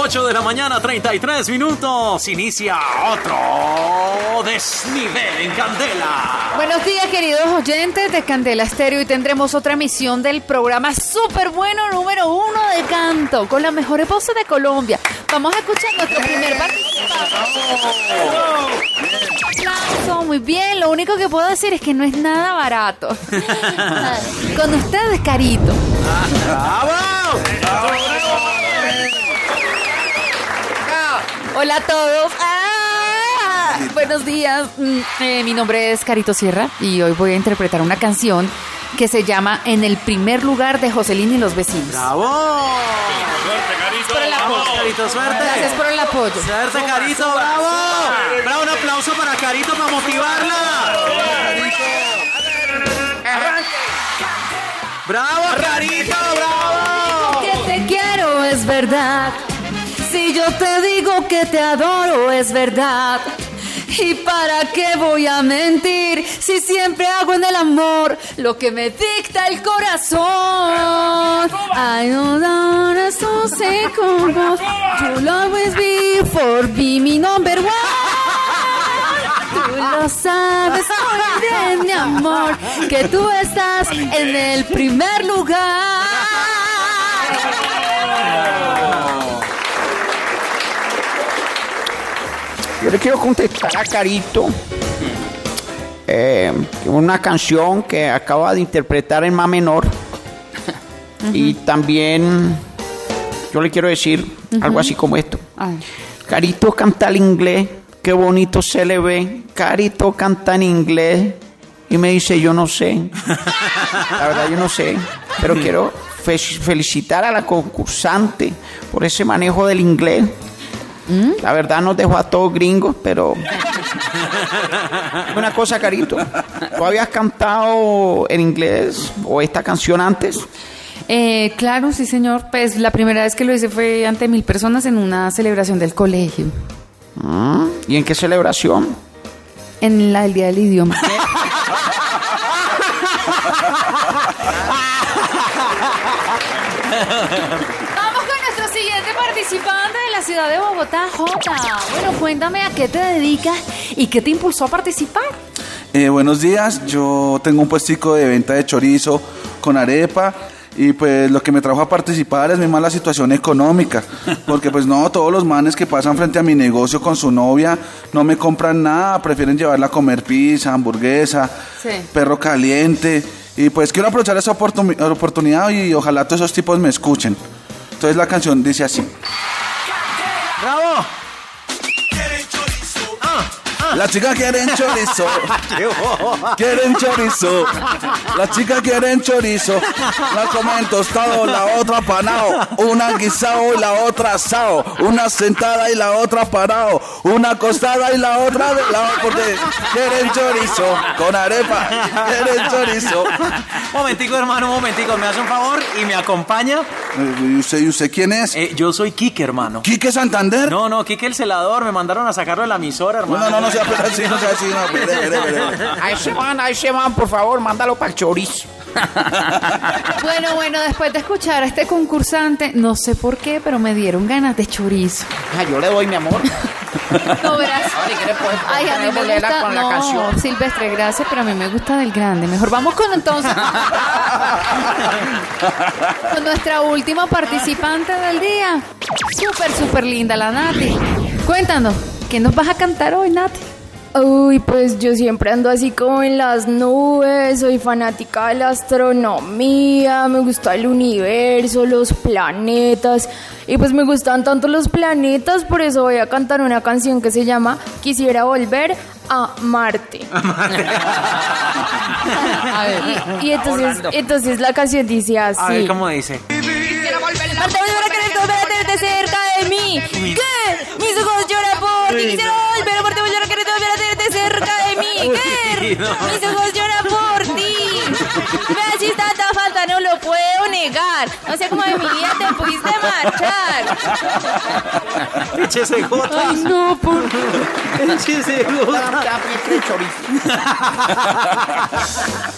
8 de la mañana, 33 minutos. Inicia otro desnivel en Candela. Buenos días, queridos oyentes de Candela Estéreo. Y tendremos otra emisión del programa súper bueno número uno de canto con las mejores voces de Colombia. Vamos a escuchar nuestro primer participante. Muy bien. Lo único que puedo decir es que no es nada barato. Con ustedes, Carito. Hola a todos. Ah, buenos días. Mm, eh, mi nombre es Carito Sierra y hoy voy a interpretar una canción que se llama En el primer lugar de Joselín y los vecinos. ¡Bravo! Por el apoyo. Carito, suerte. Gracias por el apoyo. Suerte, Carito, bravo. Bravo, un aplauso para Carito para motivarla. Bravo, Carito, bravo. Que te quiero es verdad. Yo te digo que te adoro es verdad. ¿Y para qué voy a mentir si siempre hago en el amor lo que me dicta el corazón? I know that I'm so sick. You'll always be for be mi number one. Tú lo sabes bien, mi amor, que tú estás en el primer lugar. Yo le quiero contestar a Carito eh, una canción que acaba de interpretar en Ma menor. Y también yo le quiero decir algo así como esto. Ay. Carito canta el inglés, qué bonito se le ve. Carito canta en inglés y me dice, yo no sé. La verdad, yo no sé. Pero quiero fe- felicitar a la concursante por ese manejo del inglés. La verdad nos dejó a todos gringos, pero... Una cosa, Carito. ¿Tú habías cantado en inglés o esta canción antes? Eh, claro, sí, señor. Pues la primera vez que lo hice fue ante mil personas en una celebración del colegio, ¿Mm? ¿Y en qué celebración? en la del Día del Idioma. Siguiente participante de la ciudad de Bogotá, Jota. Bueno, cuéntame a qué te dedicas y qué te impulsó a participar. Eh, buenos días, yo tengo un puestico de venta de chorizo con arepa y pues lo que me trajo a participar es mi mala situación económica, porque pues no, todos los manes que pasan frente a mi negocio con su novia no me compran nada, prefieren llevarla a comer pizza, hamburguesa, Sí. perro caliente y pues quiero aprovechar esa oportuni- oportunidad y ojalá todos esos tipos me escuchen. Entonces la canción dice así. Bravo. La chica quieren chorizo. Quieren chorizo. La chica quieren chorizo. La comen tostado, la otra panao. Una guisado y la otra asado. Una sentada y la otra parado. Una acostada y la otra de lado. Porque quieren chorizo con arepa. Quieren chorizo. Momentico, hermano, un momentico. ¿Me hace un favor y me acompaña? Eh, ¿Y usted, y usted quién es? Eh, yo soy Kike, hermano. ¿Quique Santander? No, no, Kike el celador. Me mandaron a sacarlo de la emisora, hermano. no, no, no sea así, no sea así. No, ese man, a ese man, por favor, mándalo para el chorizo. Bueno, bueno, después de escuchar a este concursante, no sé por qué, pero me dieron ganas de chorizo. Ah, yo le doy mi amor. No verás. Ay, ¿qué le puedes Ay, a mí me gusta. con la no, canción? Silvestre, gracias, pero a mí me gusta del grande. Mejor vamos con entonces. con nuestra última participante del día. Súper, súper linda, la Nati. Cuéntanos, ¿qué nos vas a cantar hoy, Nati? Uy, pues yo siempre ando así como en las nubes, soy fanática de la astronomía, me gusta el universo, los planetas, y pues me gustan tanto los planetas, por eso voy a cantar una canción que se llama Quisiera volver a Marte. Y, y entonces, entonces la canción dice así. A ver, ¿cómo dice? Marte, volver a querer cerca de mí. ¿Qué? Mis ojos lloran por ti. Quisiera volver a Marte, volver a querer tenerte cerca de mí. ¿Qué? Mis ojos lloran por ti. Me haces tanta falta, no lo puedo negar. No sé cómo de mi vida te pudiste marchar. Échese gotas. Ay, no, por Échese gotas.